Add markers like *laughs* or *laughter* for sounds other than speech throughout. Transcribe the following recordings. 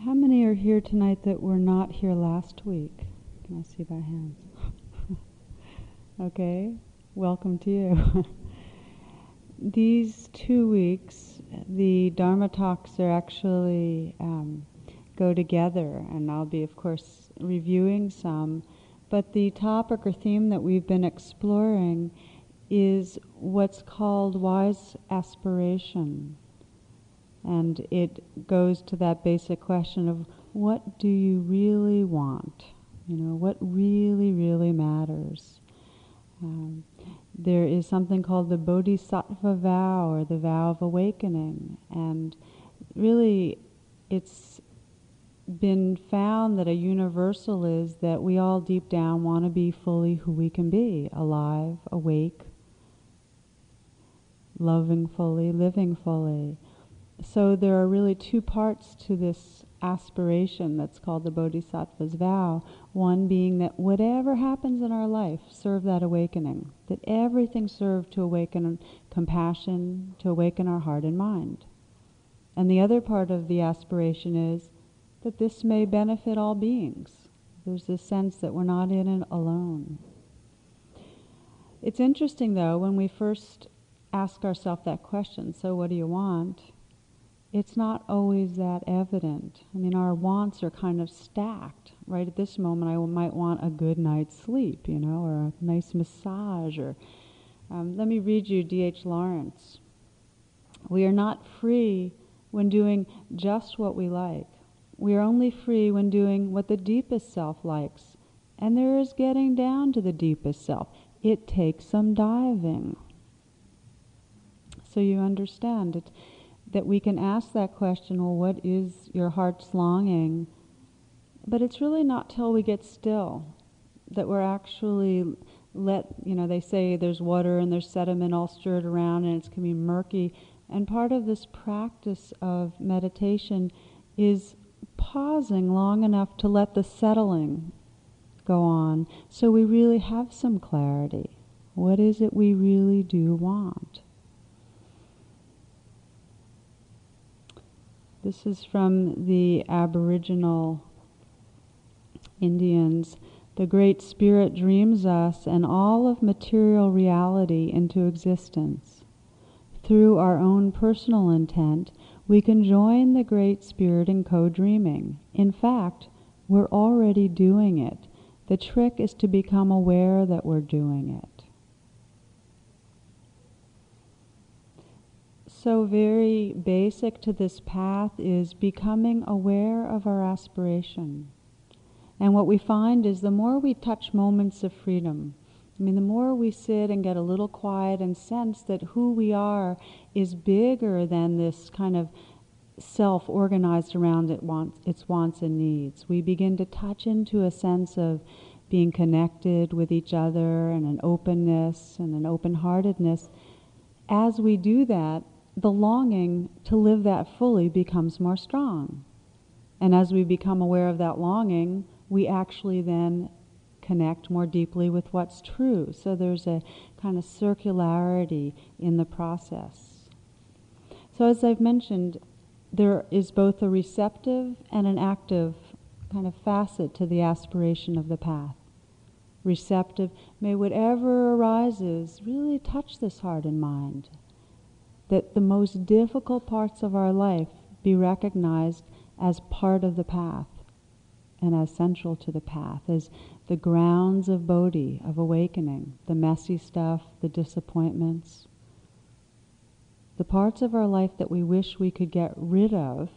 How many are here tonight that were not here last week? Can I see by hands? *laughs* okay, welcome to you. *laughs* These two weeks, the Dharma talks are actually um, go together, and I'll be, of course, reviewing some. But the topic or theme that we've been exploring is what's called wise aspiration. And it goes to that basic question of what do you really want? You know, what really, really matters? Um, there is something called the Bodhisattva vow or the vow of awakening. And really, it's been found that a universal is that we all deep down want to be fully who we can be alive, awake, loving fully, living fully. So there are really two parts to this aspiration that's called the Bodhisattva's vow. One being that whatever happens in our life, serve that awakening. That everything serve to awaken compassion, to awaken our heart and mind. And the other part of the aspiration is that this may benefit all beings. There's this sense that we're not in it alone. It's interesting though, when we first ask ourselves that question, so what do you want? It's not always that evident. I mean, our wants are kind of stacked. Right at this moment, I might want a good night's sleep, you know, or a nice massage. Or um, let me read you D.H. Lawrence. We are not free when doing just what we like. We are only free when doing what the deepest self likes. And there is getting down to the deepest self. It takes some diving. So you understand it that we can ask that question, well, what is your heart's longing? But it's really not till we get still that we're actually let, you know, they say there's water and there's sediment all stirred around and it's to be murky. And part of this practice of meditation is pausing long enough to let the settling go on so we really have some clarity. What is it we really do want? This is from the Aboriginal Indians. The Great Spirit dreams us and all of material reality into existence. Through our own personal intent, we can join the Great Spirit in co-dreaming. In fact, we're already doing it. The trick is to become aware that we're doing it. So, very basic to this path is becoming aware of our aspiration. And what we find is the more we touch moments of freedom, I mean, the more we sit and get a little quiet and sense that who we are is bigger than this kind of self organized around it wants, its wants and needs. We begin to touch into a sense of being connected with each other and an openness and an open heartedness. As we do that, the longing to live that fully becomes more strong. And as we become aware of that longing, we actually then connect more deeply with what's true. So there's a kind of circularity in the process. So, as I've mentioned, there is both a receptive and an active kind of facet to the aspiration of the path. Receptive, may whatever arises really touch this heart and mind that the most difficult parts of our life be recognized as part of the path and as central to the path, as the grounds of Bodhi, of awakening, the messy stuff, the disappointments. The parts of our life that we wish we could get rid of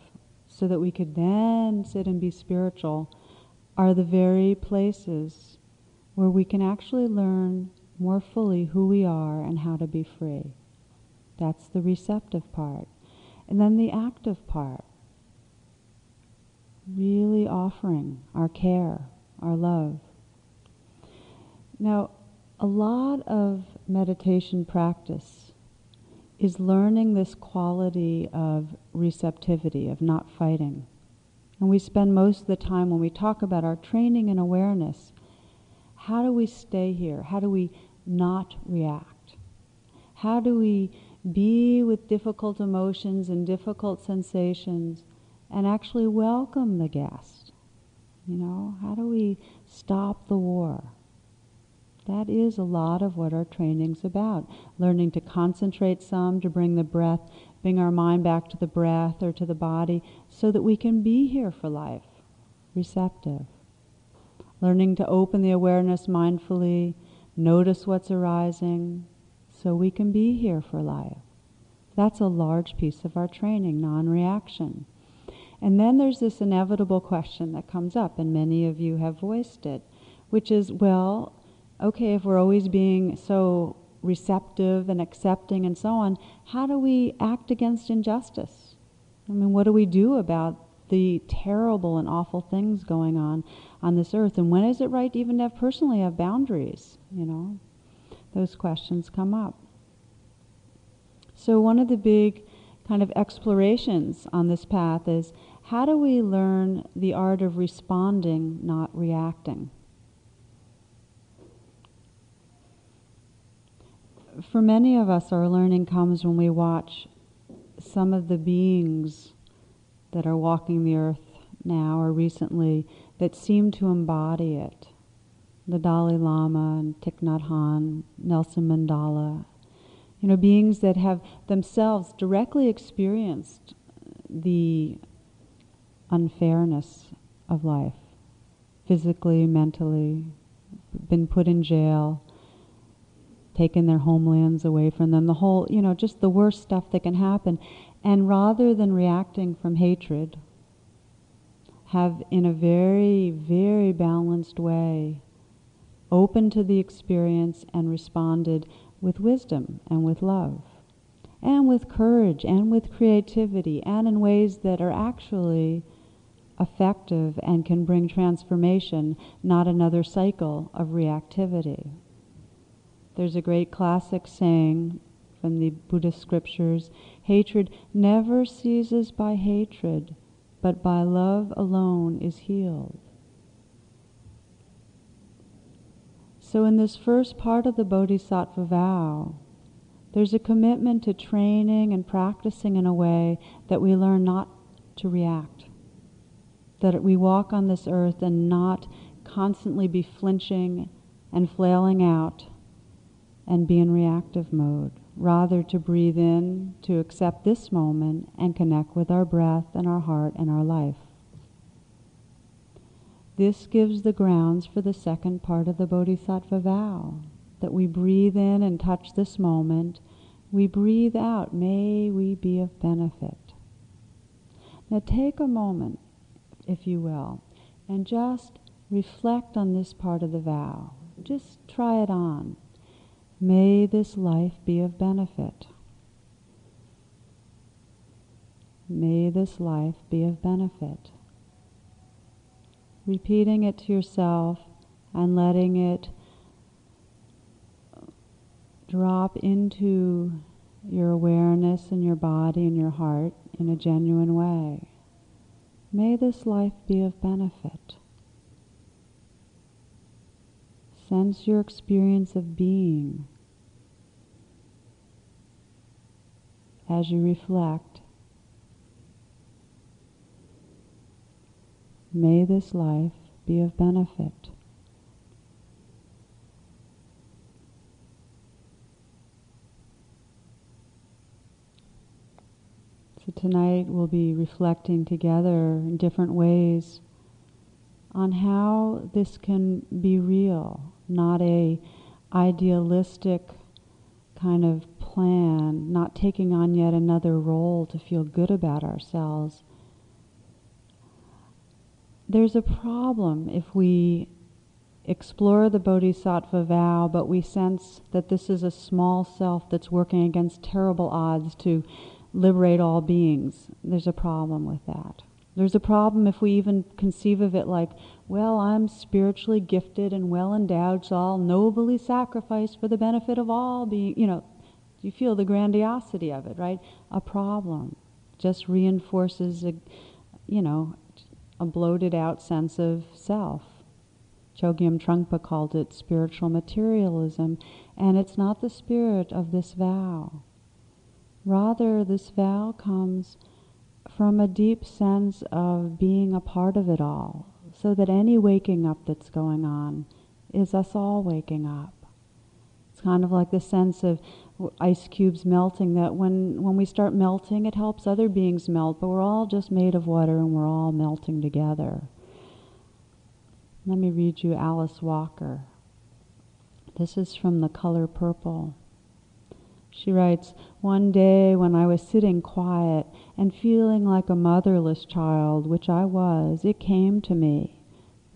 so that we could then sit and be spiritual are the very places where we can actually learn more fully who we are and how to be free. That's the receptive part. And then the active part. Really offering our care, our love. Now, a lot of meditation practice is learning this quality of receptivity, of not fighting. And we spend most of the time when we talk about our training and awareness, how do we stay here? How do we not react? How do we be with difficult emotions and difficult sensations and actually welcome the guest? You know, how do we stop the war? That is a lot of what our training's about. Learning to concentrate some, to bring the breath, bring our mind back to the breath or to the body so that we can be here for life, receptive. Learning to open the awareness mindfully, notice what's arising so we can be here for life. That's a large piece of our training, non reaction. And then there's this inevitable question that comes up, and many of you have voiced it, which is well, okay, if we're always being so receptive and accepting and so on, how do we act against injustice? I mean, what do we do about the terrible and awful things going on on this earth? And when is it right to even have personally have boundaries? You know, those questions come up. So one of the big kind of explorations on this path is how do we learn the art of responding, not reacting? for many of us, our learning comes when we watch some of the beings that are walking the earth now or recently that seem to embody it. The Dalai Lama and Thich Nhat Hanh, Nelson Mandela. You know, beings that have themselves directly experienced the unfairness of life, physically, mentally, been put in jail, taken their homelands away from them, the whole, you know, just the worst stuff that can happen. And rather than reacting from hatred, have in a very, very balanced way open to the experience and responded with wisdom and with love and with courage and with creativity and in ways that are actually effective and can bring transformation, not another cycle of reactivity. There's a great classic saying from the Buddhist scriptures hatred never ceases by hatred, but by love alone is healed. So, in this first part of the Bodhisattva vow, there's a commitment to training and practicing in a way that we learn not to react. That we walk on this earth and not constantly be flinching and flailing out and be in reactive mode. Rather, to breathe in, to accept this moment, and connect with our breath and our heart and our life. This gives the grounds for the second part of the Bodhisattva vow that we breathe in and touch this moment. We breathe out, may we be of benefit. Now take a moment, if you will, and just reflect on this part of the vow. Just try it on. May this life be of benefit. May this life be of benefit. Repeating it to yourself and letting it drop into your awareness and your body and your heart in a genuine way. May this life be of benefit. Sense your experience of being as you reflect. May this life be of benefit. So tonight we'll be reflecting together in different ways on how this can be real not a idealistic kind of plan, not taking on yet another role to feel good about ourselves. There's a problem if we explore the bodhisattva vow, but we sense that this is a small self that's working against terrible odds to liberate all beings. There's a problem with that. There's a problem if we even conceive of it like, well, I'm spiritually gifted and well endowed, so I'll nobly sacrifice for the benefit of all being, you know, you feel the grandiosity of it, right? A problem just reinforces a, you know, a bloated out sense of self. Chogyam Trungpa called it spiritual materialism, and it's not the spirit of this vow. Rather, this vow comes from a deep sense of being a part of it all, so that any waking up that's going on is us all waking up. It's kind of like the sense of ice cubes melting that when, when we start melting, it helps other beings melt, but we're all just made of water and we're all melting together. Let me read you Alice Walker. This is from The Color Purple. She writes, One day when I was sitting quiet and feeling like a motherless child, which I was, it came to me.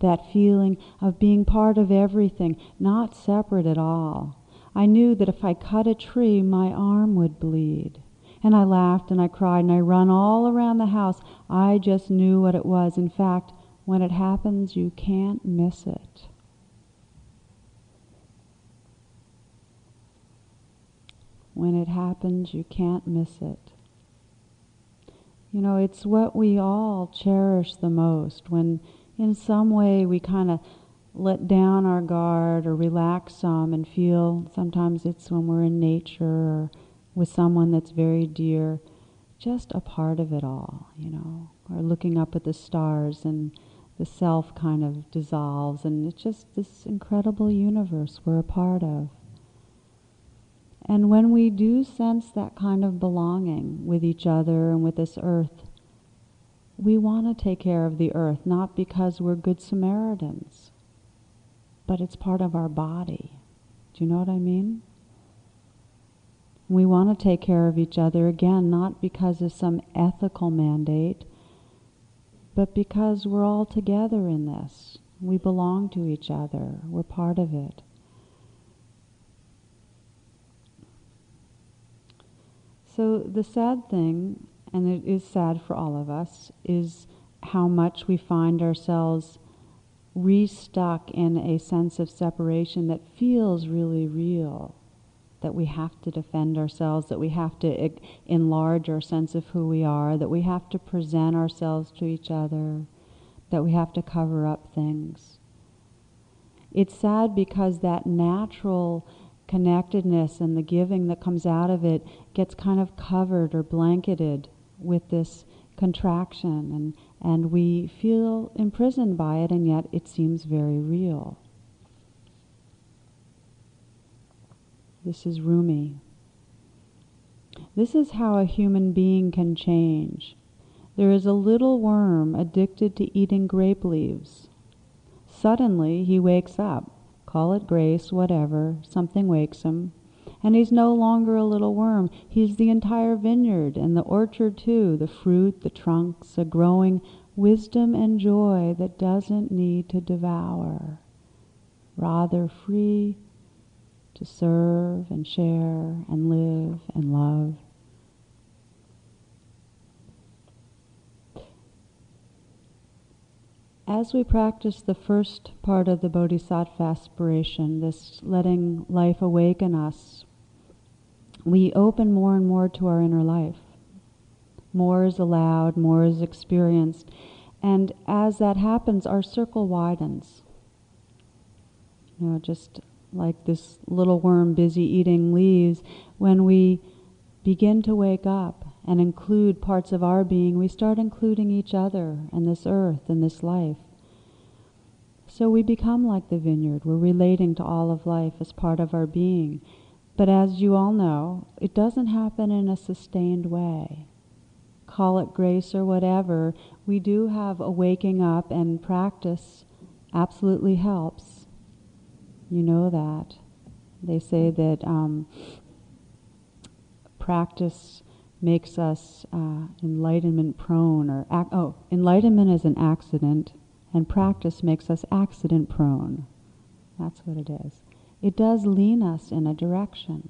That feeling of being part of everything, not separate at all. I knew that if I cut a tree, my arm would bleed. And I laughed and I cried and I run all around the house. I just knew what it was. In fact, when it happens, you can't miss it. When it happens, you can't miss it. You know, it's what we all cherish the most when, in some way, we kind of let down our guard or relax some and feel sometimes it's when we're in nature or with someone that's very dear, just a part of it all, you know, or looking up at the stars and the self kind of dissolves and it's just this incredible universe we're a part of. And when we do sense that kind of belonging with each other and with this earth, we want to take care of the earth, not because we're good Samaritans, but it's part of our body. Do you know what I mean? We want to take care of each other, again, not because of some ethical mandate, but because we're all together in this. We belong to each other, we're part of it. So the sad thing, and it is sad for all of us, is how much we find ourselves restuck in a sense of separation that feels really real. That we have to defend ourselves, that we have to enlarge our sense of who we are, that we have to present ourselves to each other, that we have to cover up things. It's sad because that natural connectedness and the giving that comes out of it gets kind of covered or blanketed with this contraction and, and we feel imprisoned by it and yet it seems very real. This is Rumi. This is how a human being can change. There is a little worm addicted to eating grape leaves. Suddenly he wakes up call it grace, whatever, something wakes him. And he's no longer a little worm. He's the entire vineyard and the orchard too, the fruit, the trunks, a growing wisdom and joy that doesn't need to devour. Rather free to serve and share and live and love. As we practice the first part of the Bodhisattva aspiration, this letting life awaken us, we open more and more to our inner life. More is allowed, more is experienced. And as that happens, our circle widens. You know, just like this little worm busy eating leaves, when we begin to wake up and include parts of our being, we start including each other and this earth and this life. So we become like the vineyard. We're relating to all of life as part of our being. But as you all know, it doesn't happen in a sustained way. Call it grace or whatever, we do have a waking up and practice absolutely helps. You know that. They say that um, practice makes us uh, enlightenment prone or ac- oh enlightenment is an accident and practice makes us accident prone that's what it is it does lean us in a direction.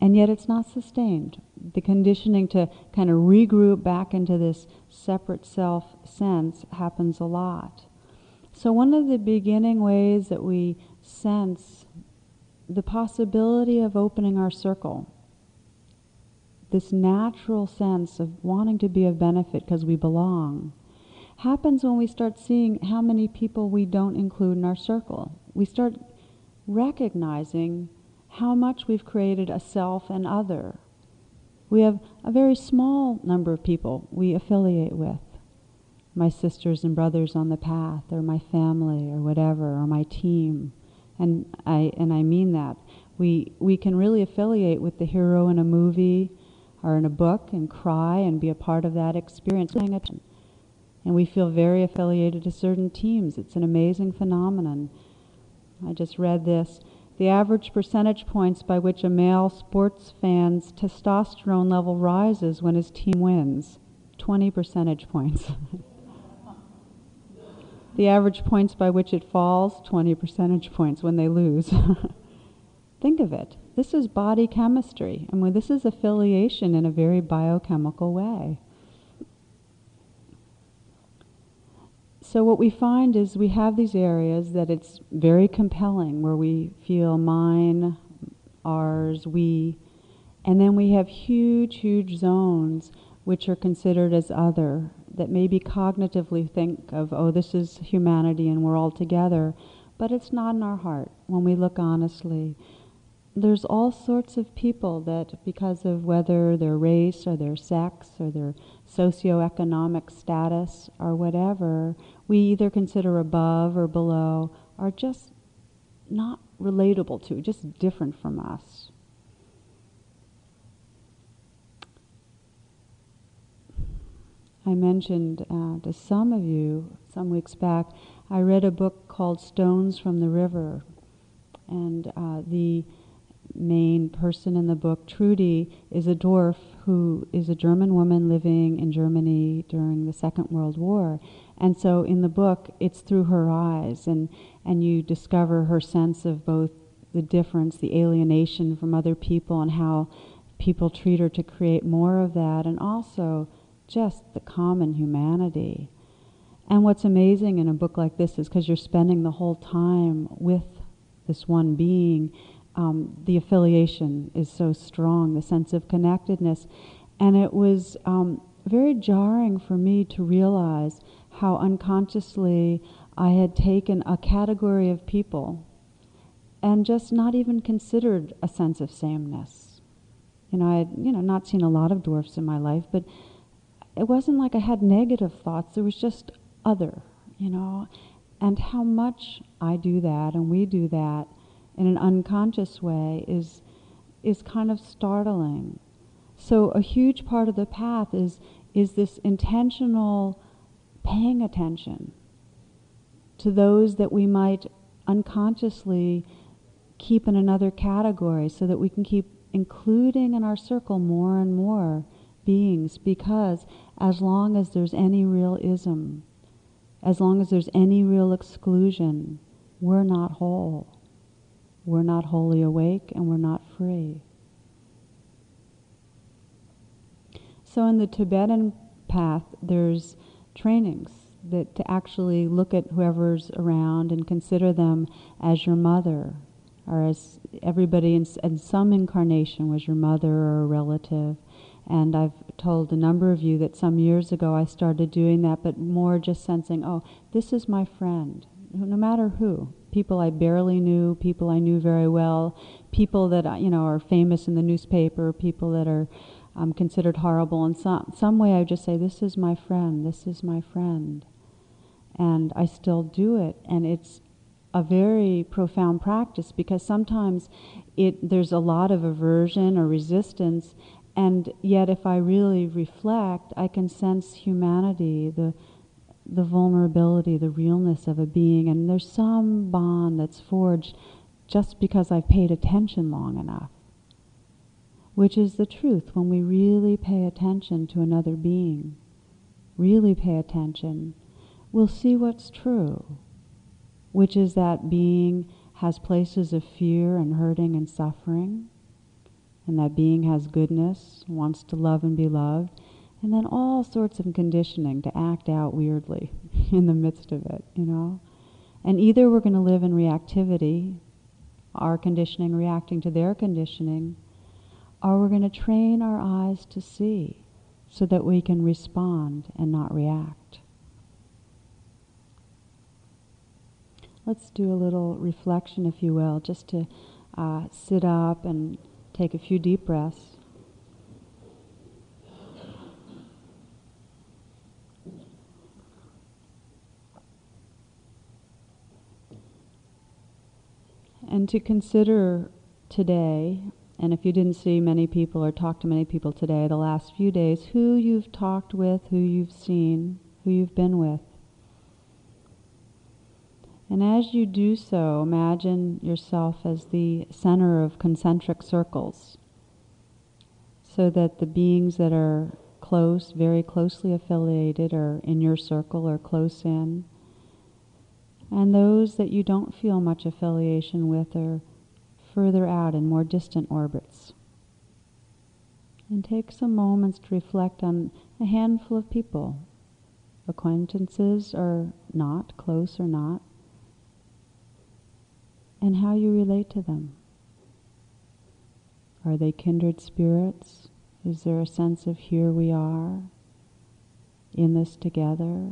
And yet it's not sustained. The conditioning to kind of regroup back into this separate self sense happens a lot. So one of the beginning ways that we sense the possibility of opening our circle this natural sense of wanting to be of benefit because we belong happens when we start seeing how many people we don't include in our circle. We start recognizing how much we've created a self and other. We have a very small number of people we affiliate with my sisters and brothers on the path, or my family, or whatever, or my team. And I, and I mean that. We, we can really affiliate with the hero in a movie or in a book and cry and be a part of that experience. And we feel very affiliated to certain teams. It's an amazing phenomenon. I just read this. The average percentage points by which a male sports fan's testosterone level rises when his team wins 20 percentage points. *laughs* the average points by which it falls 20 percentage points when they lose. *laughs* Think of it. This is body chemistry. Mean, this is affiliation in a very biochemical way. So what we find is we have these areas that it's very compelling where we feel mine, ours, we, and then we have huge, huge zones which are considered as other that maybe cognitively think of, oh, this is humanity and we're all together, but it's not in our heart when we look honestly. There's all sorts of people that, because of whether their race or their sex or their socioeconomic status or whatever, we either consider above or below, are just not relatable to, just different from us. I mentioned uh, to some of you some weeks back, I read a book called Stones from the River. And uh, the main person in the book, Trudy, is a dwarf who is a German woman living in Germany during the Second World War. And so in the book, it's through her eyes, and, and you discover her sense of both the difference, the alienation from other people, and how people treat her to create more of that, and also just the common humanity. And what's amazing in a book like this is because you're spending the whole time with this one being, um, the affiliation is so strong, the sense of connectedness. And it was um, very jarring for me to realize how unconsciously I had taken a category of people and just not even considered a sense of sameness. You know, I had, you know, not seen a lot of dwarfs in my life, but it wasn't like I had negative thoughts. There was just other, you know, and how much I do that and we do that in an unconscious way is, is kind of startling. So a huge part of the path is, is this intentional paying attention to those that we might unconsciously keep in another category so that we can keep including in our circle more and more beings because as long as there's any real ism, as long as there's any real exclusion, we're not whole. We're not wholly awake and we're not free. So in the Tibetan path, there's trainings that to actually look at whoever's around and consider them as your mother, or as everybody in, in some incarnation was your mother or a relative. And I've told a number of you that some years ago I started doing that, but more just sensing, oh, this is my friend, no matter who people I barely knew, people I knew very well, people that you know are famous in the newspaper, people that are um, considered horrible in some some way. I just say, "This is my friend. This is my friend," and I still do it, and it's a very profound practice because sometimes it there's a lot of aversion or resistance, and yet if I really reflect, I can sense humanity, the the vulnerability, the realness of a being, and there's some bond that's forged just because I've paid attention long enough. Which is the truth when we really pay attention to another being, really pay attention, we'll see what's true, which is that being has places of fear and hurting and suffering, and that being has goodness, wants to love and be loved, and then all sorts of conditioning to act out weirdly *laughs* in the midst of it, you know. And either we're going to live in reactivity, our conditioning reacting to their conditioning, or we're going to train our eyes to see so that we can respond and not react. Let's do a little reflection, if you will, just to uh, sit up and take a few deep breaths. And to consider today and if you didn't see many people or talk to many people today, the last few days, who you've talked with, who you've seen, who you've been with. And as you do so, imagine yourself as the center of concentric circles so that the beings that are close, very closely affiliated, are in your circle or close in. And those that you don't feel much affiliation with are further out in more distant orbits. And take some moments to reflect on a handful of people, acquaintances or not, close or not, and how you relate to them. Are they kindred spirits? Is there a sense of here we are, in this together?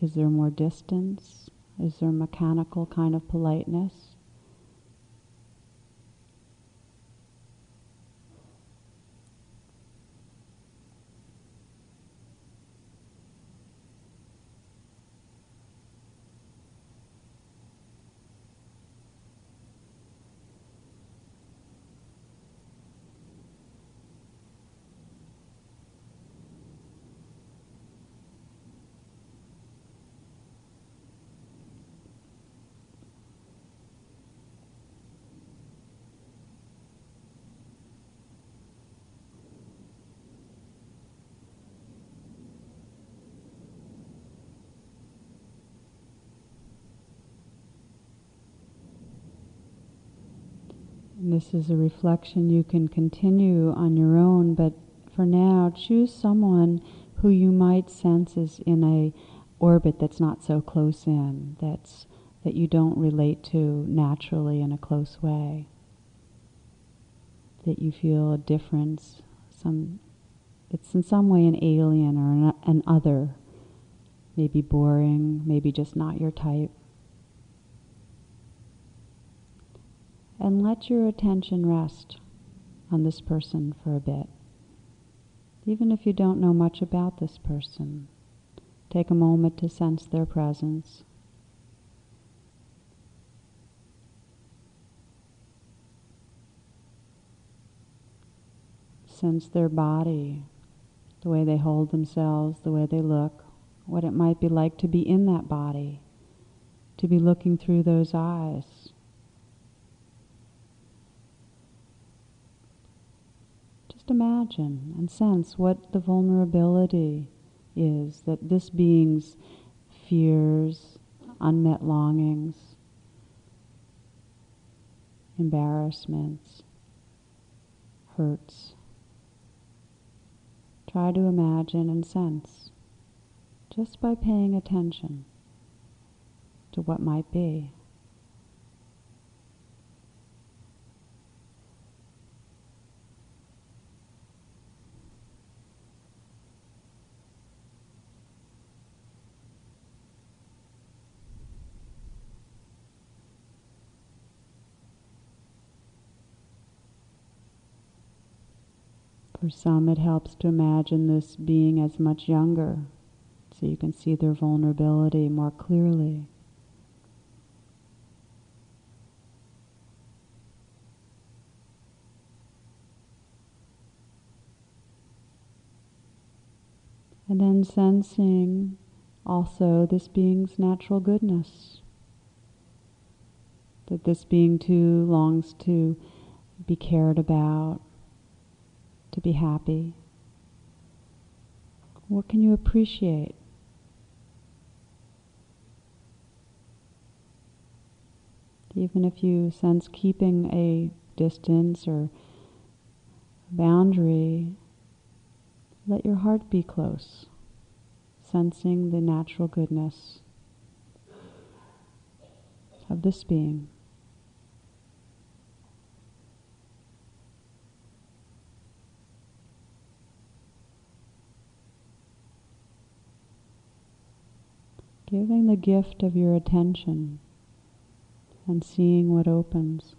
Is there more distance? Is there mechanical kind of politeness? This is a reflection you can continue on your own, but for now, choose someone who you might sense is in a orbit that's not so close in, that's that you don't relate to naturally in a close way. That you feel a difference, some it's in some way an alien or an, an other, maybe boring, maybe just not your type. And let your attention rest on this person for a bit. Even if you don't know much about this person, take a moment to sense their presence. Sense their body, the way they hold themselves, the way they look, what it might be like to be in that body, to be looking through those eyes. Just imagine and sense what the vulnerability is that this being's fears, unmet longings, embarrassments, hurts. Try to imagine and sense just by paying attention to what might be. For some, it helps to imagine this being as much younger, so you can see their vulnerability more clearly. And then sensing also this being's natural goodness. That this being too longs to be cared about, to be happy? What can you appreciate? Even if you sense keeping a distance or boundary, let your heart be close, sensing the natural goodness of this being. Giving the gift of your attention and seeing what opens.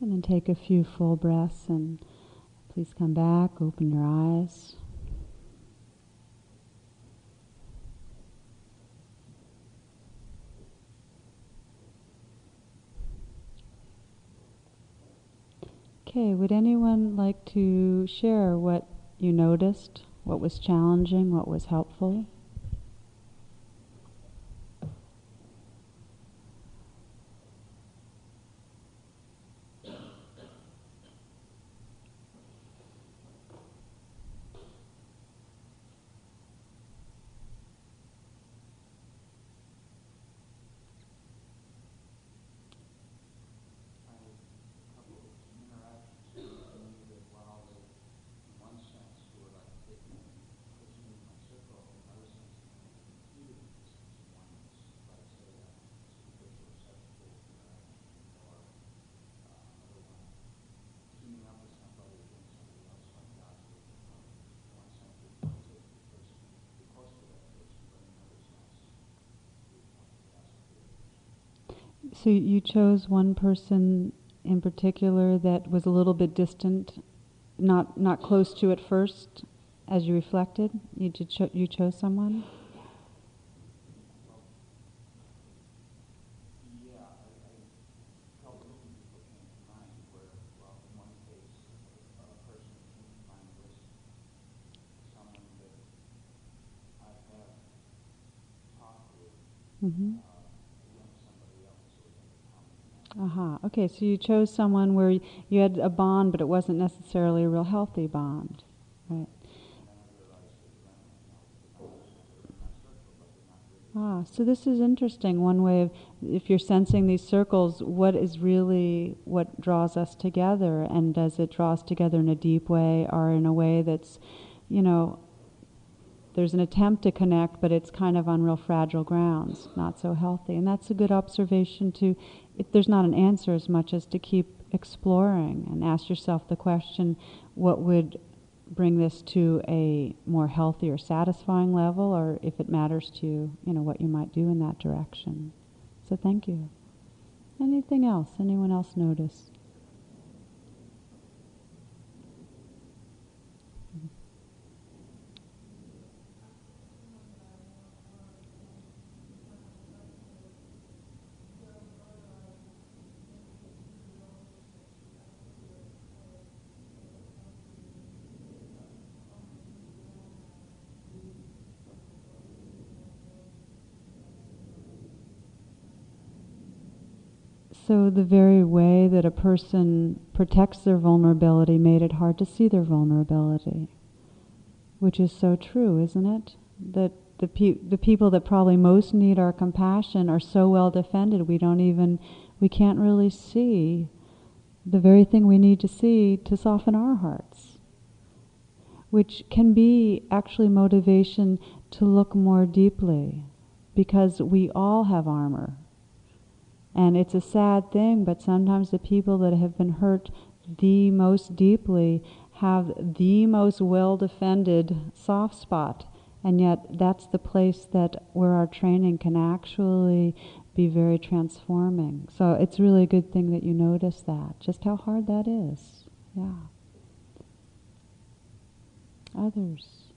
And then take a few full breaths and Please come back, open your eyes. Okay, would anyone like to share what you noticed, what was challenging, what was helpful? So you chose one person in particular that was a little bit distant, not not close to at first, as you reflected. You did cho- you chose someone. Okay, so you chose someone where you had a bond, but it wasn't necessarily a real healthy bond, right? Ah, so this is interesting. One way of, if you're sensing these circles, what is really what draws us together, and does it draw us together in a deep way, or in a way that's, you know, there's an attempt to connect, but it's kind of on real fragile grounds, not so healthy. And that's a good observation to, if there's not an answer as much as to keep exploring and ask yourself the question, what would bring this to a more healthy or satisfying level, or if it matters to you, you know, what you might do in that direction. So thank you. Anything else? Anyone else notice? So, the very way that a person protects their vulnerability made it hard to see their vulnerability, which is so true, isn't it? That the, pe- the people that probably most need our compassion are so well defended, we don't even, we can't really see the very thing we need to see to soften our hearts, which can be actually motivation to look more deeply, because we all have armor and it's a sad thing, but sometimes the people that have been hurt the most deeply have the most well defended soft spot. And yet, that's the place that where our training can actually be very transforming. So it's really a good thing that you notice that, just how hard that is. Yeah. Others.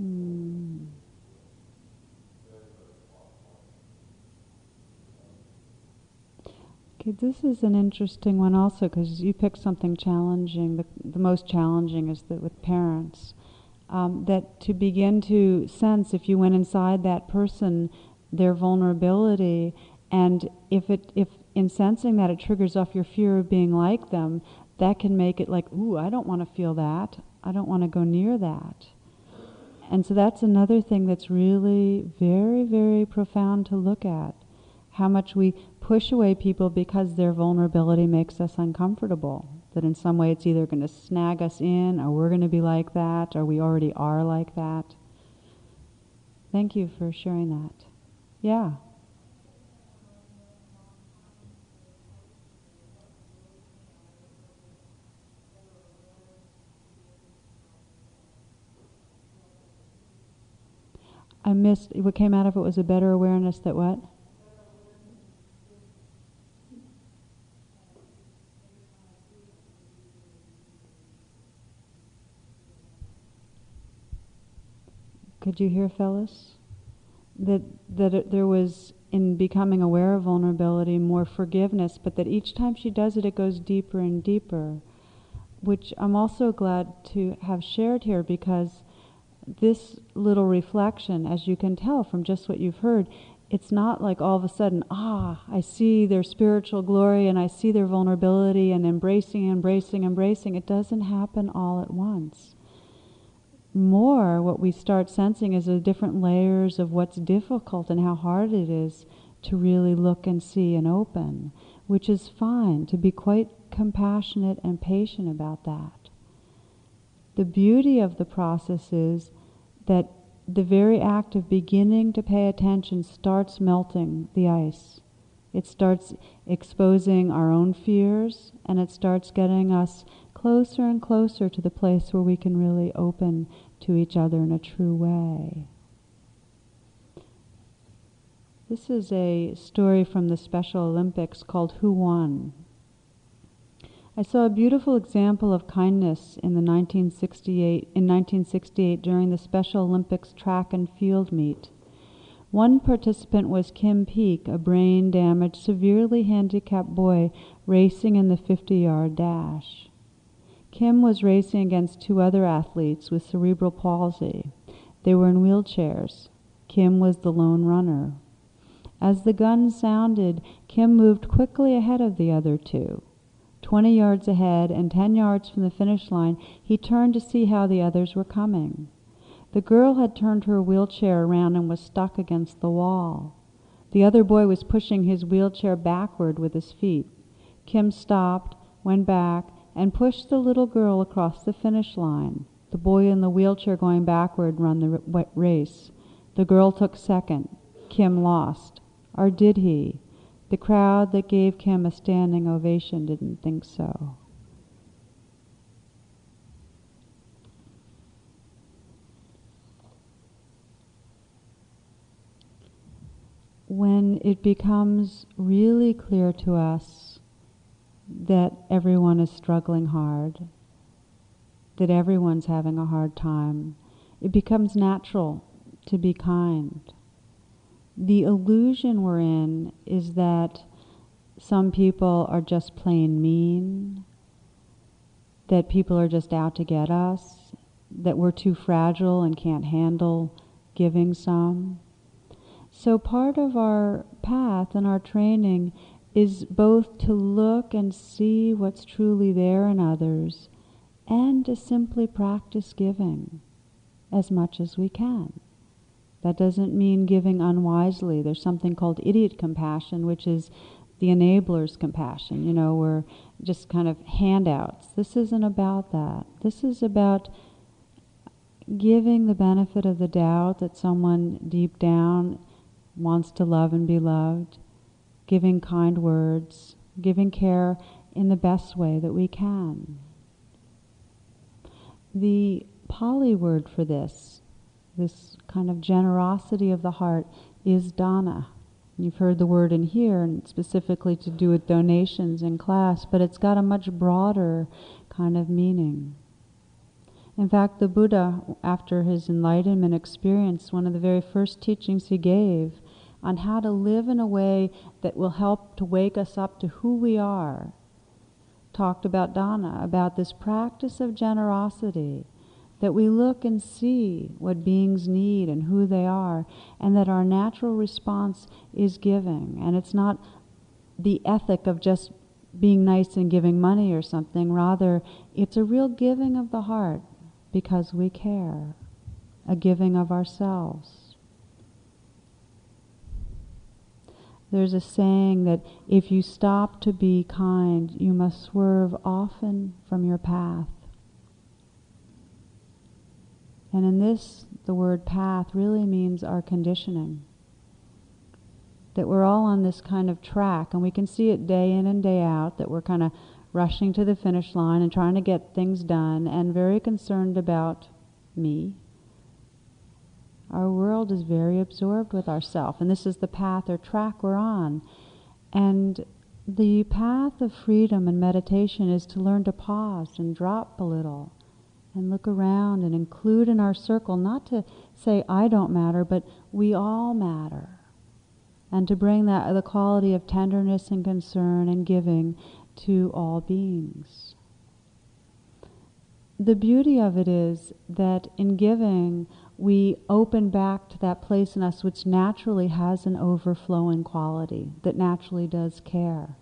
Hmm. Okay, this is an interesting one also because you picked something challenging. The, the most challenging is that with parents. Um, that to begin to sense if you went inside that person, their vulnerability, and if it if in sensing that it triggers off your fear of being like them, that can make it like, ooh, I don't want to feel that. I don't want to go near that. And so that's another thing that's really very, very profound to look at. How much we push away people because their vulnerability makes us uncomfortable. That in some way it's either going to snag us in, or we're going to be like that, or we already are like that. Thank you for sharing that. Yeah. I missed what came out of it was a better awareness that what? Could you hear Phyllis? That that it, there was in becoming aware of vulnerability more forgiveness, but that each time she does it, it goes deeper and deeper, which I'm also glad to have shared here because this little reflection, as you can tell from just what you've heard, it's not like all of a sudden, ah, I see their spiritual glory and I see their vulnerability and embracing, embracing, embracing. It doesn't happen all at once. More, what we start sensing is the different layers of what's difficult and how hard it is to really look and see and open, which is fine, to be quite compassionate and patient about that. The beauty of the process is that the very act of beginning to pay attention starts melting the ice. It starts exposing our own fears and it starts getting us closer and closer to the place where we can really open to each other in a true way. This is a story from the Special Olympics called Who Won? I saw a beautiful example of kindness in the 1968 in 1968 during the Special Olympics track and field meet. One participant was Kim Peek, a brain damaged, severely handicapped boy racing in the 50 yard dash. Kim was racing against two other athletes with cerebral palsy. They were in wheelchairs. Kim was the lone runner. As the gun sounded, Kim moved quickly ahead of the other two. Twenty yards ahead and ten yards from the finish line, he turned to see how the others were coming. The girl had turned her wheelchair around and was stuck against the wall. The other boy was pushing his wheelchair backward with his feet. Kim stopped, went back, and pushed the little girl across the finish line. The boy in the wheelchair going backward ran the race. The girl took second. Kim lost. Or did he? The crowd that gave Kim a standing ovation didn't think so. When it becomes really clear to us that everyone is struggling hard, that everyone's having a hard time, it becomes natural to be kind the illusion we're in is that some people are just plain mean, that people are just out to get us, that we're too fragile and can't handle giving some. So part of our path and our training is both to look and see what's truly there in others and to simply practice giving as much as we can. That doesn't mean giving unwisely. There's something called idiot compassion, which is the enabler's compassion. You know, we're just kind of handouts. This isn't about that. This is about giving the benefit of the doubt that someone deep down wants to love and be loved, giving kind words, giving care in the best way that we can. The Pali word for this this kind of generosity of the heart is dana. You've heard the word in here, and specifically to do with donations in class, but it's got a much broader kind of meaning. In fact, the Buddha, after his enlightenment experience, one of the very first teachings he gave on how to live in a way that will help to wake us up to who we are, talked about dana, about this practice of generosity that we look and see what beings need and who they are, and that our natural response is giving. And it's not the ethic of just being nice and giving money or something, rather, it's a real giving of the heart because we care, a giving of ourselves. There's a saying that if you stop to be kind, you must swerve often from your path. And in this, the word path really means our conditioning. That we're all on this kind of track, and we can see it day in and day out, that we're kind of rushing to the finish line and trying to get things done and very concerned about me. Our world is very absorbed with ourself, and this is the path or track we're on. And the path of freedom and meditation is to learn to pause and drop a little and look around and include in our circle, not to say I don't matter, but we all matter. And to bring that the quality of tenderness and concern and giving to all beings. The beauty of it is that in giving, we open back to that place in us which naturally has an overflowing quality, that naturally does care.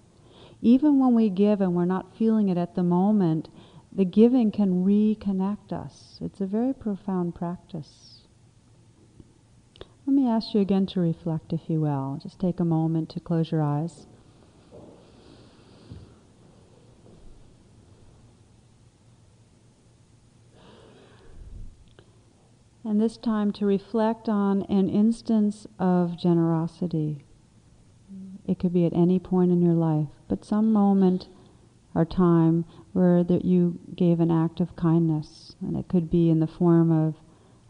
Even when we give and we're not feeling it at the moment, the giving can reconnect us. It's a very profound practice. Let me ask you again to reflect, if you will. Just take a moment to close your eyes. And this time to reflect on an instance of generosity. It could be at any point in your life, but some moment or time where that you gave an act of kindness. And it could be in the form of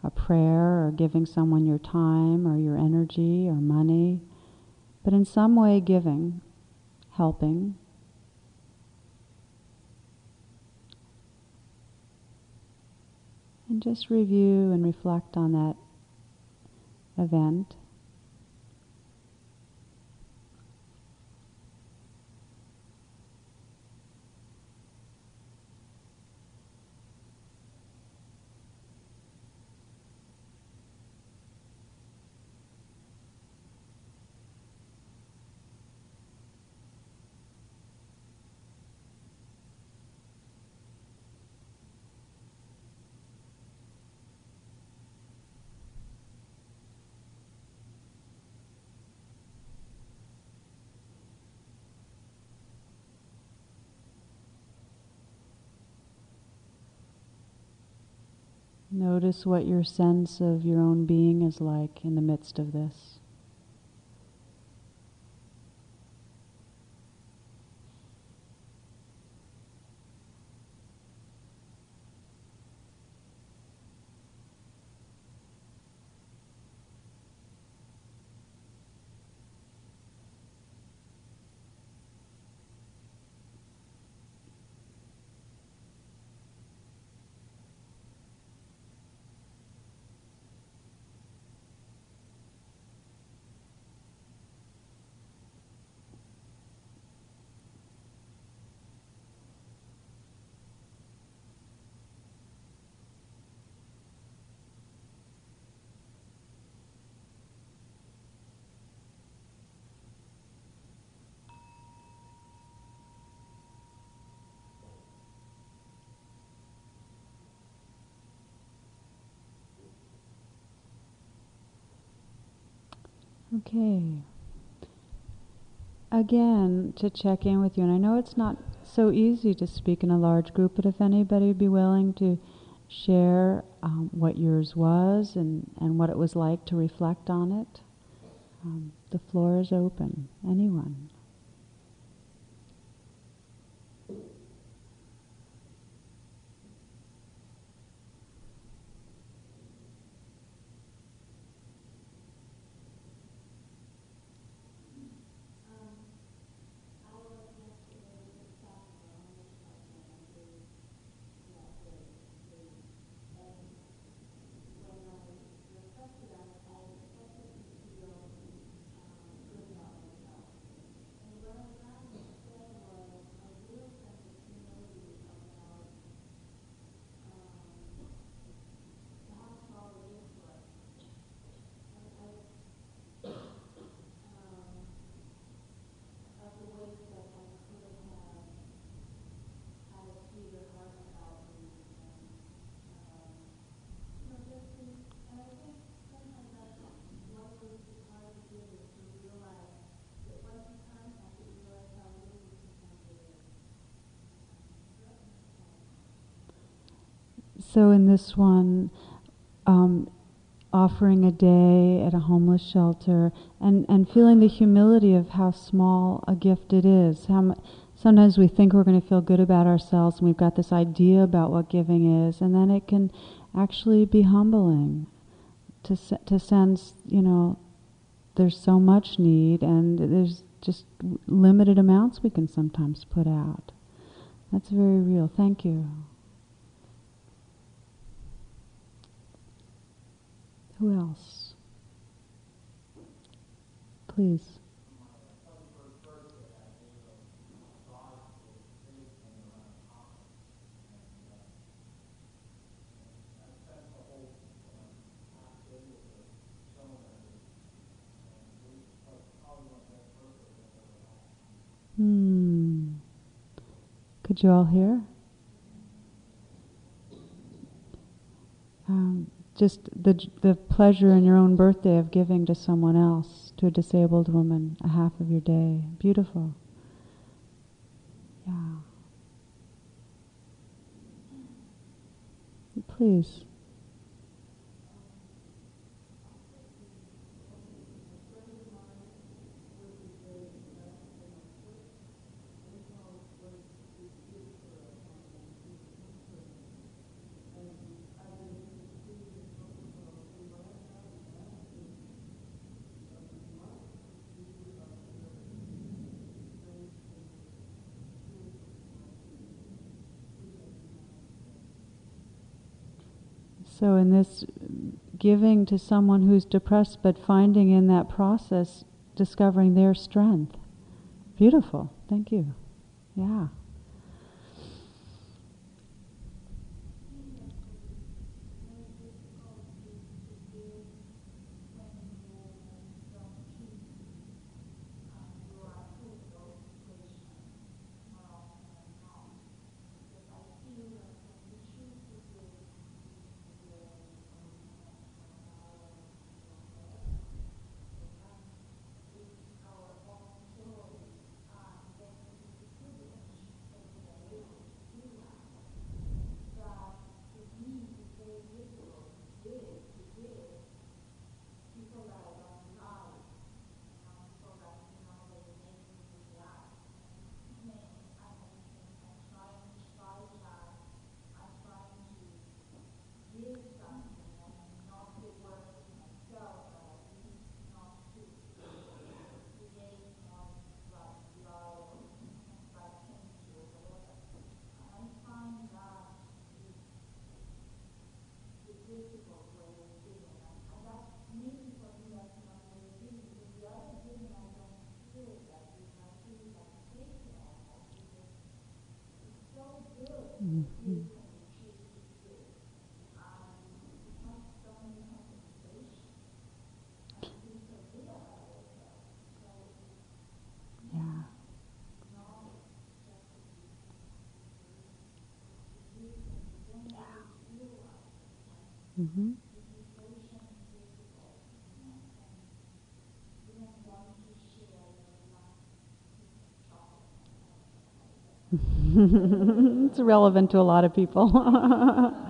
a prayer or giving someone your time or your energy or money, but in some way giving, helping. And just review and reflect on that event. Notice what your sense of your own being is like in the midst of this. Okay. Again, to check in with you, and I know it's not so easy to speak in a large group, but if anybody would be willing to share um, what yours was and, and what it was like to reflect on it, um, the floor is open. Anyone? So in this one, um, offering a day at a homeless shelter and, and feeling the humility of how small a gift it is. How sometimes we think we're going to feel good about ourselves and we've got this idea about what giving is, and then it can actually be humbling to, to sense, you know, there's so much need and there's just limited amounts we can sometimes put out. That's very real. Thank you. Who else? Please. Hmm. Could you all hear? Um, just the the pleasure in your own birthday of giving to someone else, to a disabled woman, a half of your day. Beautiful. Yeah. Please. So, in this giving to someone who's depressed, but finding in that process, discovering their strength. Beautiful. Thank you. Yeah. Mm-hmm. Yeah. Mm-hmm. *laughs* it's relevant to a lot of people. *laughs*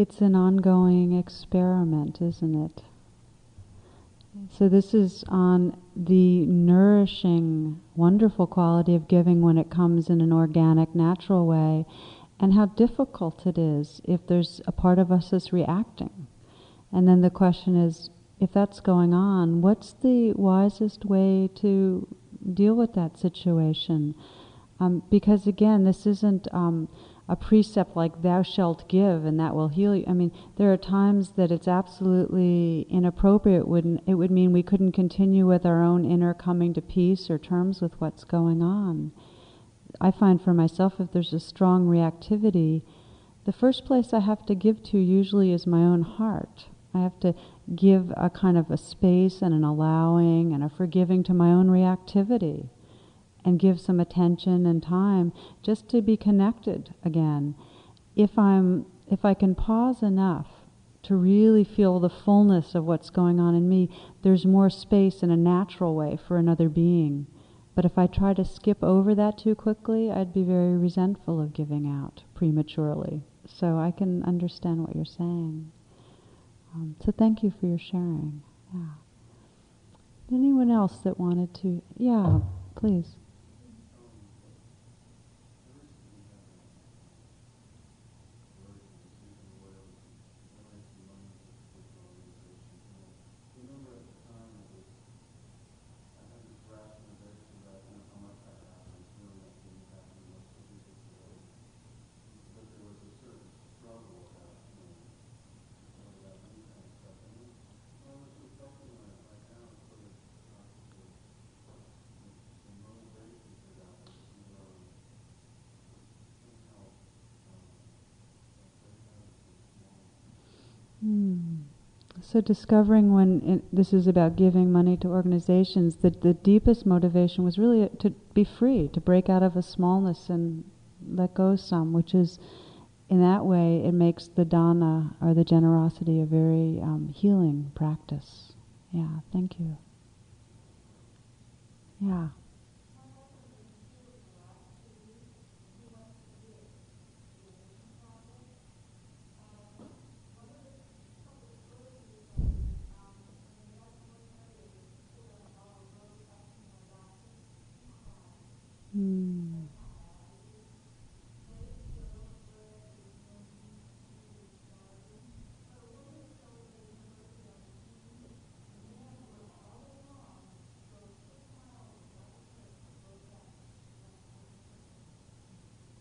it's an ongoing experiment, isn't it? So, this is on the nourishing, wonderful quality of giving when it comes in an organic, natural way, and how difficult it is if there's a part of us that's reacting. And then the question is if that's going on, what's the wisest way to deal with that situation? Um, because again, this isn't. Um, a precept like thou shalt give and that will heal you. I mean, there are times that it's absolutely inappropriate. Wouldn't it would mean we couldn't continue with our own inner coming to peace or terms with what's going on. I find for myself if there's a strong reactivity, the first place I have to give to usually is my own heart. I have to give a kind of a space and an allowing and a forgiving to my own reactivity and give some attention and time just to be connected again. If I'm if I can pause enough to really feel the fullness of what's going on in me, there's more space in a natural way for another being. But if I try to skip over that too quickly, I'd be very resentful of giving out prematurely. So I can understand what you're saying. Um, so thank you for your sharing. Yeah. Anyone else that wanted to? Yeah, please. So discovering when it, this is about giving money to organizations, that the deepest motivation was really to be free, to break out of a smallness and let go some, which is, in that way, it makes the dana or the generosity a very um, healing practice. Yeah, thank you. Yeah. Hmm.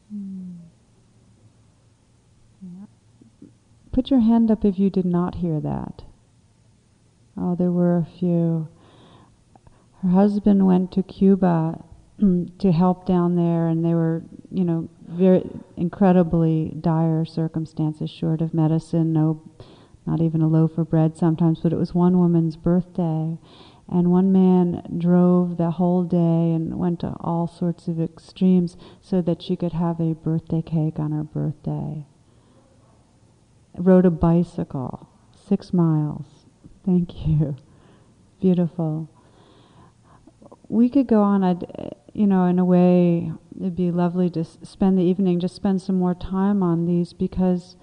Hmm. Put your hand up if you did not hear that. Oh, there were a few. Her husband went to Cuba Mm, to help down there, and they were, you know, very incredibly dire circumstances, short of medicine, no, not even a loaf of bread sometimes. But it was one woman's birthday, and one man drove the whole day and went to all sorts of extremes so that she could have a birthday cake on her birthday. Rode a bicycle, six miles. Thank *laughs* you. Beautiful we could go on. I'd, you know, in a way, it'd be lovely to spend the evening, just spend some more time on these because,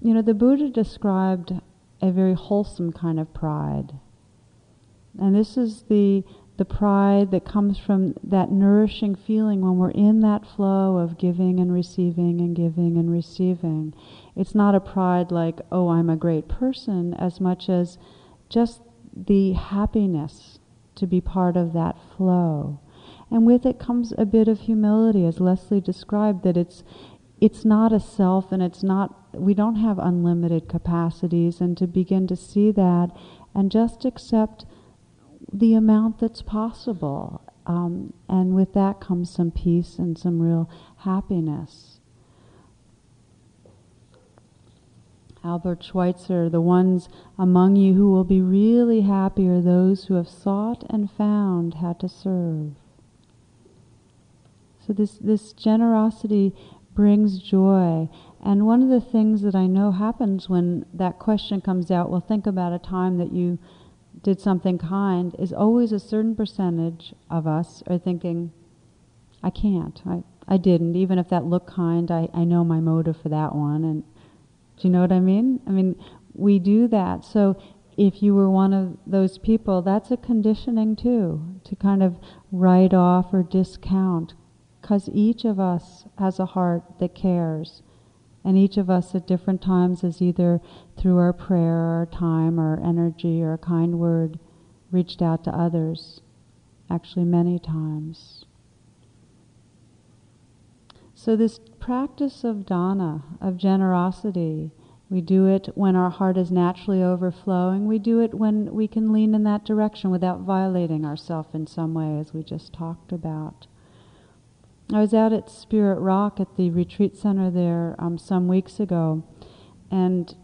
you know, the Buddha described a very wholesome kind of pride. And this is the the pride that comes from that nourishing feeling when we're in that flow of giving and receiving and giving and receiving. It's not a pride like, oh, I'm a great person, as much as just the happiness to be part of that flow. And with it comes a bit of humility, as Leslie described, that it's it's not a self and it's not we don't have unlimited capacities and to begin to see that and just accept the amount that's possible. Um, and with that comes some peace and some real happiness. Albert Schweitzer, the ones among you who will be really happy are those who have sought and found how to serve. So this, this generosity brings joy. And one of the things that I know happens when that question comes out, well, think about a time that you did something kind, is always a certain percentage of us are thinking, I can't. I, I didn't. Even if that looked kind, I, I know my motive for that one. And do you know what I mean? I mean, we do that. So if you were one of those people, that's a conditioning too, to kind of write off or discount. Because each of us has a heart that cares. And each of us at different times is either through our prayer or time or energy or a kind word reached out to others. Actually, many times. So, this practice of dana, of generosity, we do it when our heart is naturally overflowing. We do it when we can lean in that direction without violating ourselves in some way, as we just talked about. I was out at Spirit Rock at the retreat center there um, some weeks ago, and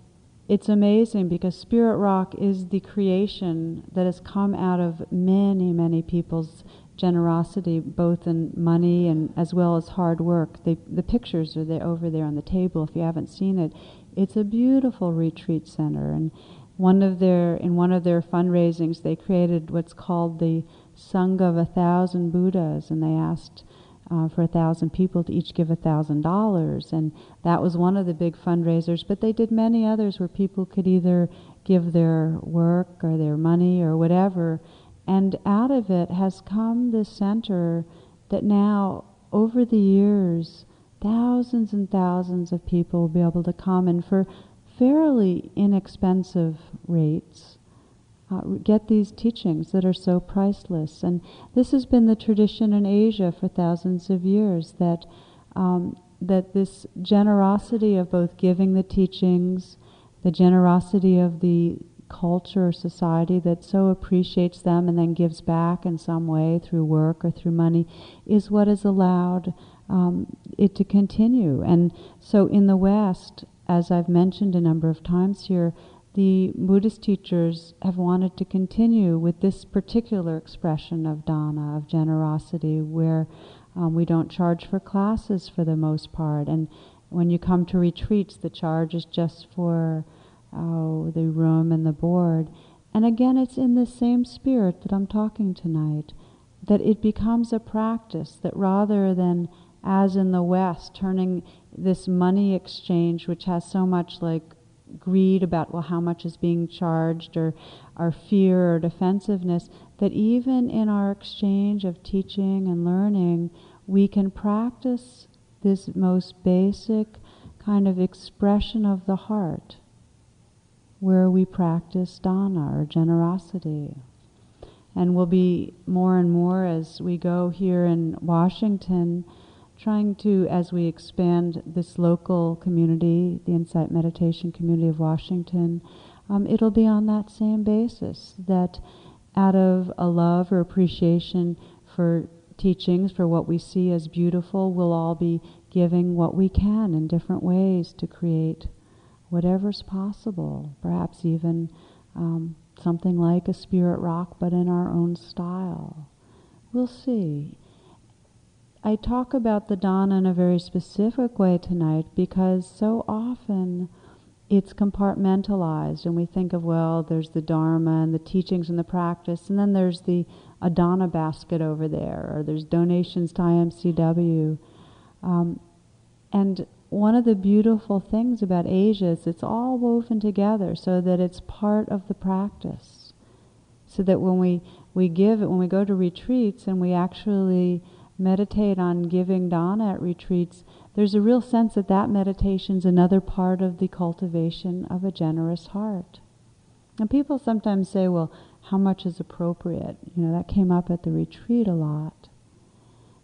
it's amazing because Spirit Rock is the creation that has come out of many, many people's generosity, both in money and as well as hard work. The pictures are there over there on the table. If you haven't seen it, it's a beautiful retreat center. And one of their in one of their fundraisings, they created what's called the Sangha of a Thousand Buddhas, and they asked. Uh, for a thousand people to each give a thousand dollars, and that was one of the big fundraisers. But they did many others where people could either give their work or their money or whatever, and out of it has come this center that now, over the years, thousands and thousands of people will be able to come and for fairly inexpensive rates uh, get these teachings that are so priceless. And this has been the tradition in Asia for thousands of years that um, that this generosity of both giving the teachings, the generosity of the culture or society that so appreciates them and then gives back in some way through work or through money is what has allowed um, it to continue. And so in the West, as I've mentioned a number of times here, the Buddhist teachers have wanted to continue with this particular expression of dana, of generosity, where um, we don't charge for classes for the most part. And when you come to retreats, the charge is just for oh, the room and the board. And again, it's in the same spirit that I'm talking tonight, that it becomes a practice that rather than, as in the West, turning this money exchange, which has so much like greed about, well, how much is being charged, or our fear or defensiveness, that even in our exchange of teaching and learning, we can practice this most basic kind of expression of the heart where we practice dana or generosity. And we'll be more and more as we go here in Washington, trying to, as we expand this local community, the Insight Meditation Community of Washington, um, it'll be on that same basis that out of a love or appreciation for teachings, for what we see as beautiful, we'll all be giving what we can in different ways to create whatever's possible, perhaps even um, something like a spirit rock, but in our own style. We'll see. I talk about the dana in a very specific way tonight because so often it's compartmentalized and we think of, well, there's the Dharma and the teachings and the practice, and then there's the Adana basket over there, or there's donations to IMCW. Um, and one of the beautiful things about Asia is it's all woven together so that it's part of the practice. So that when we, we give it, when we go to retreats and we actually meditate on giving dana at retreats, there's a real sense that that meditation is another part of the cultivation of a generous heart. And people sometimes say, well, how much is appropriate? You know, that came up at the retreat a lot.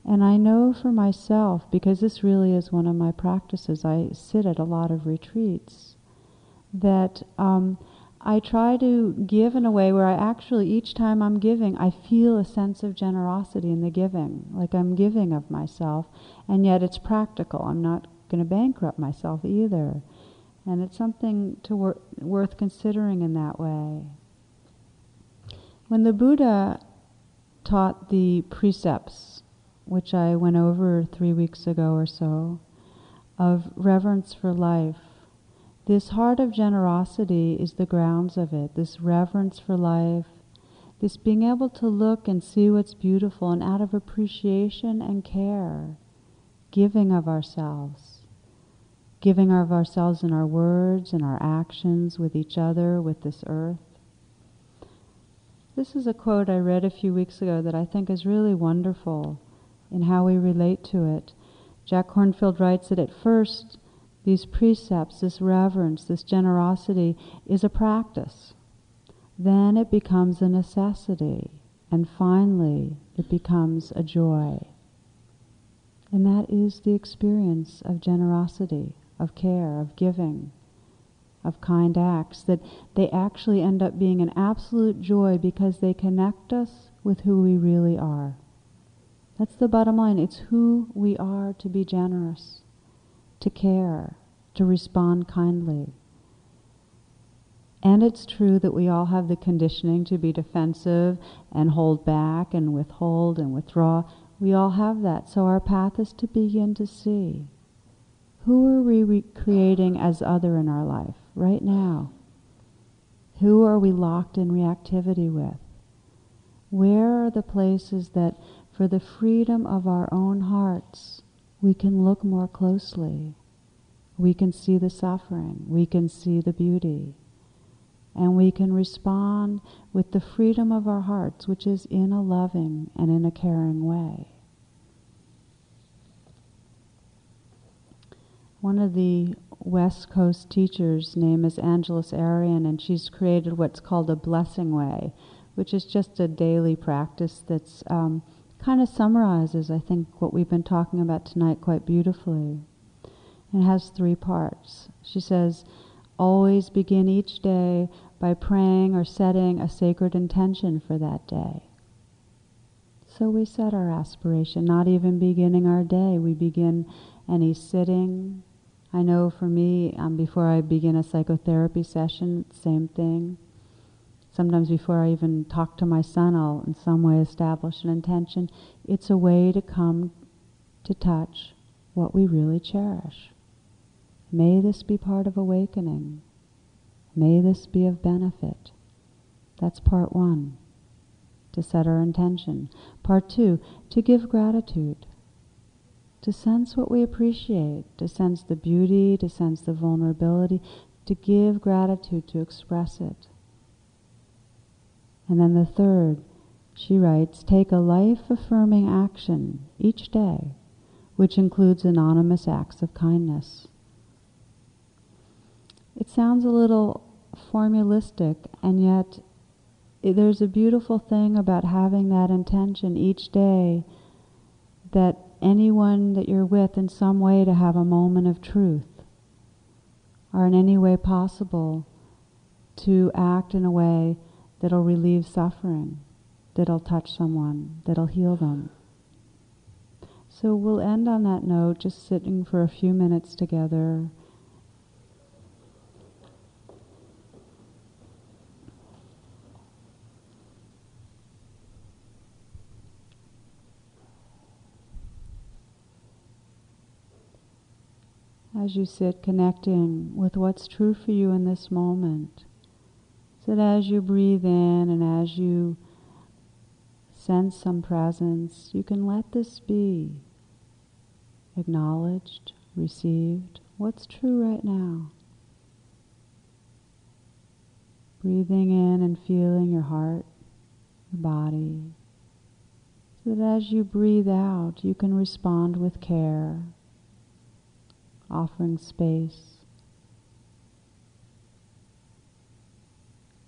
And I know for myself, because this really is one of my practices, I sit at a lot of retreats, that um, I try to give in a way where I actually, each time I'm giving, I feel a sense of generosity in the giving, like I'm giving of myself, and yet it's practical. I'm not going to bankrupt myself either. And it's something to wor- worth considering in that way. When the Buddha taught the precepts which I went over three weeks ago or so, of reverence for life. This heart of generosity is the grounds of it, this reverence for life, this being able to look and see what's beautiful and out of appreciation and care, giving of ourselves, giving of ourselves in our words and our actions with each other, with this earth. This is a quote I read a few weeks ago that I think is really wonderful in how we relate to it. Jack Kornfield writes that at first, these precepts, this reverence, this generosity is a practice. Then it becomes a necessity. And finally, it becomes a joy. And that is the experience of generosity, of care, of giving, of kind acts, that they actually end up being an absolute joy because they connect us with who we really are. That's the bottom line. It's who we are to be generous, to care, to respond kindly. And it's true that we all have the conditioning to be defensive and hold back and withhold and withdraw. We all have that. So our path is to begin to see who are we creating as other in our life right now? Who are we locked in reactivity with? Where are the places that, for the freedom of our own hearts, we can look more closely? We can see the suffering. We can see the beauty and we can respond with the freedom of our hearts, which is in a loving and in a caring way. One of the West Coast teachers' name is Angeles Arrien, and she's created what's called a blessing way, which is just a daily practice that's um, kind of summarizes, I think, what we've been talking about tonight quite beautifully. It has three parts. She says, always begin each day by praying or setting a sacred intention for that day. So we set our aspiration, not even beginning our day. We begin any sitting. I know for me, um, before I begin a psychotherapy session, same thing. Sometimes before I even talk to my son, I'll in some way establish an intention. It's a way to come to touch what we really cherish. May this be part of awakening. May this be of benefit. That's part one, to set our intention. Part two, to give gratitude, to sense what we appreciate, to sense the beauty, to sense the vulnerability, to give gratitude, to express it. And then the third, she writes, take a life affirming action each day, which includes anonymous acts of kindness. It sounds a little formulistic, and yet there's a beautiful thing about having that intention each day that anyone that you're with in some way to have a moment of truth, or in any way possible to act in a way that'll relieve suffering, that'll touch someone, that'll heal them. So we'll end on that note, just sitting for a few minutes together. as you sit connecting with what's true for you in this moment. So that as you breathe in and as you sense some presence, you can let this be acknowledged, received, what's true right now. Breathing in and feeling your heart, your body, so that as you breathe out, you can respond with care offering space.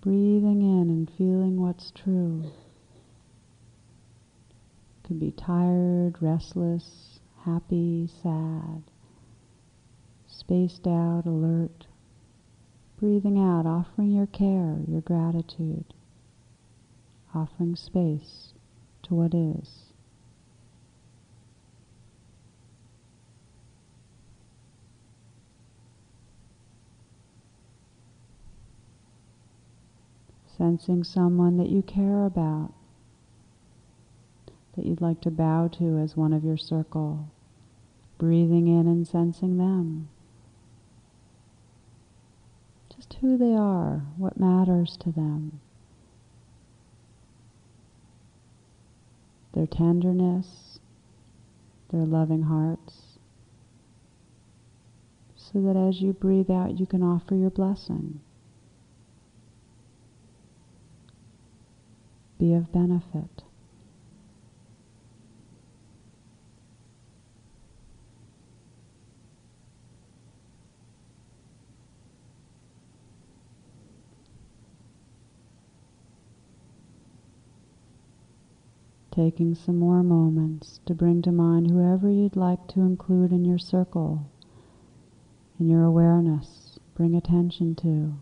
Breathing in and feeling what's true. Could be tired, restless, happy, sad, spaced out, alert. Breathing out, offering your care, your gratitude, offering space to what is. Sensing someone that you care about, that you'd like to bow to as one of your circle, breathing in and sensing them. Just who they are, what matters to them. Their tenderness, their loving hearts, so that as you breathe out, you can offer your blessing. Be of benefit. Taking some more moments to bring to mind whoever you'd like to include in your circle, in your awareness, bring attention to.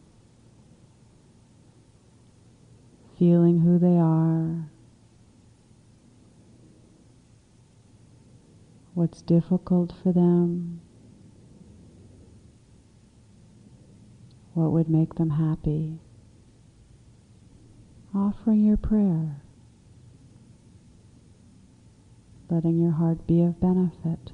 Feeling who they are, what's difficult for them, what would make them happy. Offering your prayer, letting your heart be of benefit.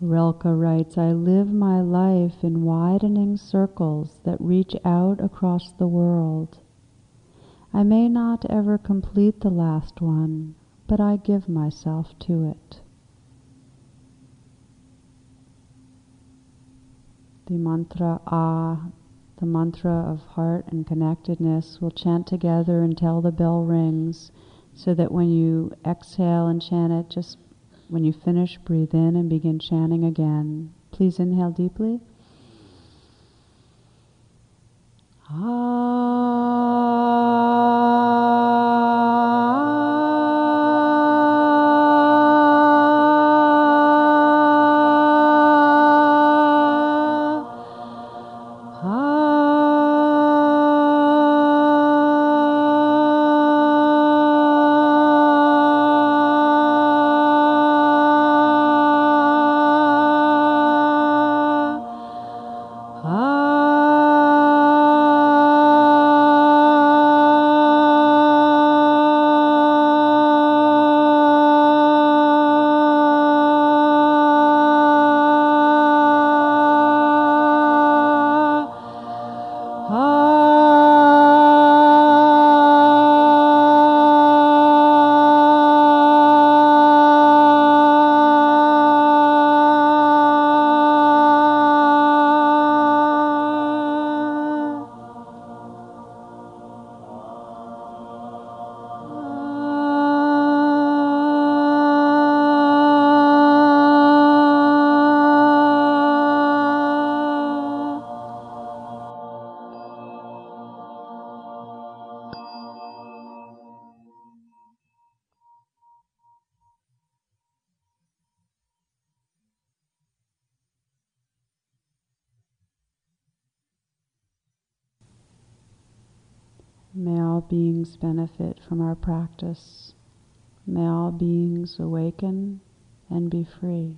Rilke writes, I live my life in widening circles that reach out across the world. I may not ever complete the last one, but I give myself to it. The mantra Ah, the mantra of heart and connectedness, we'll chant together until the bell rings, so that when you exhale and chant it, just when you finish, breathe in and begin chanting again. Please inhale deeply. Ah. Practice. May all beings awaken and be free.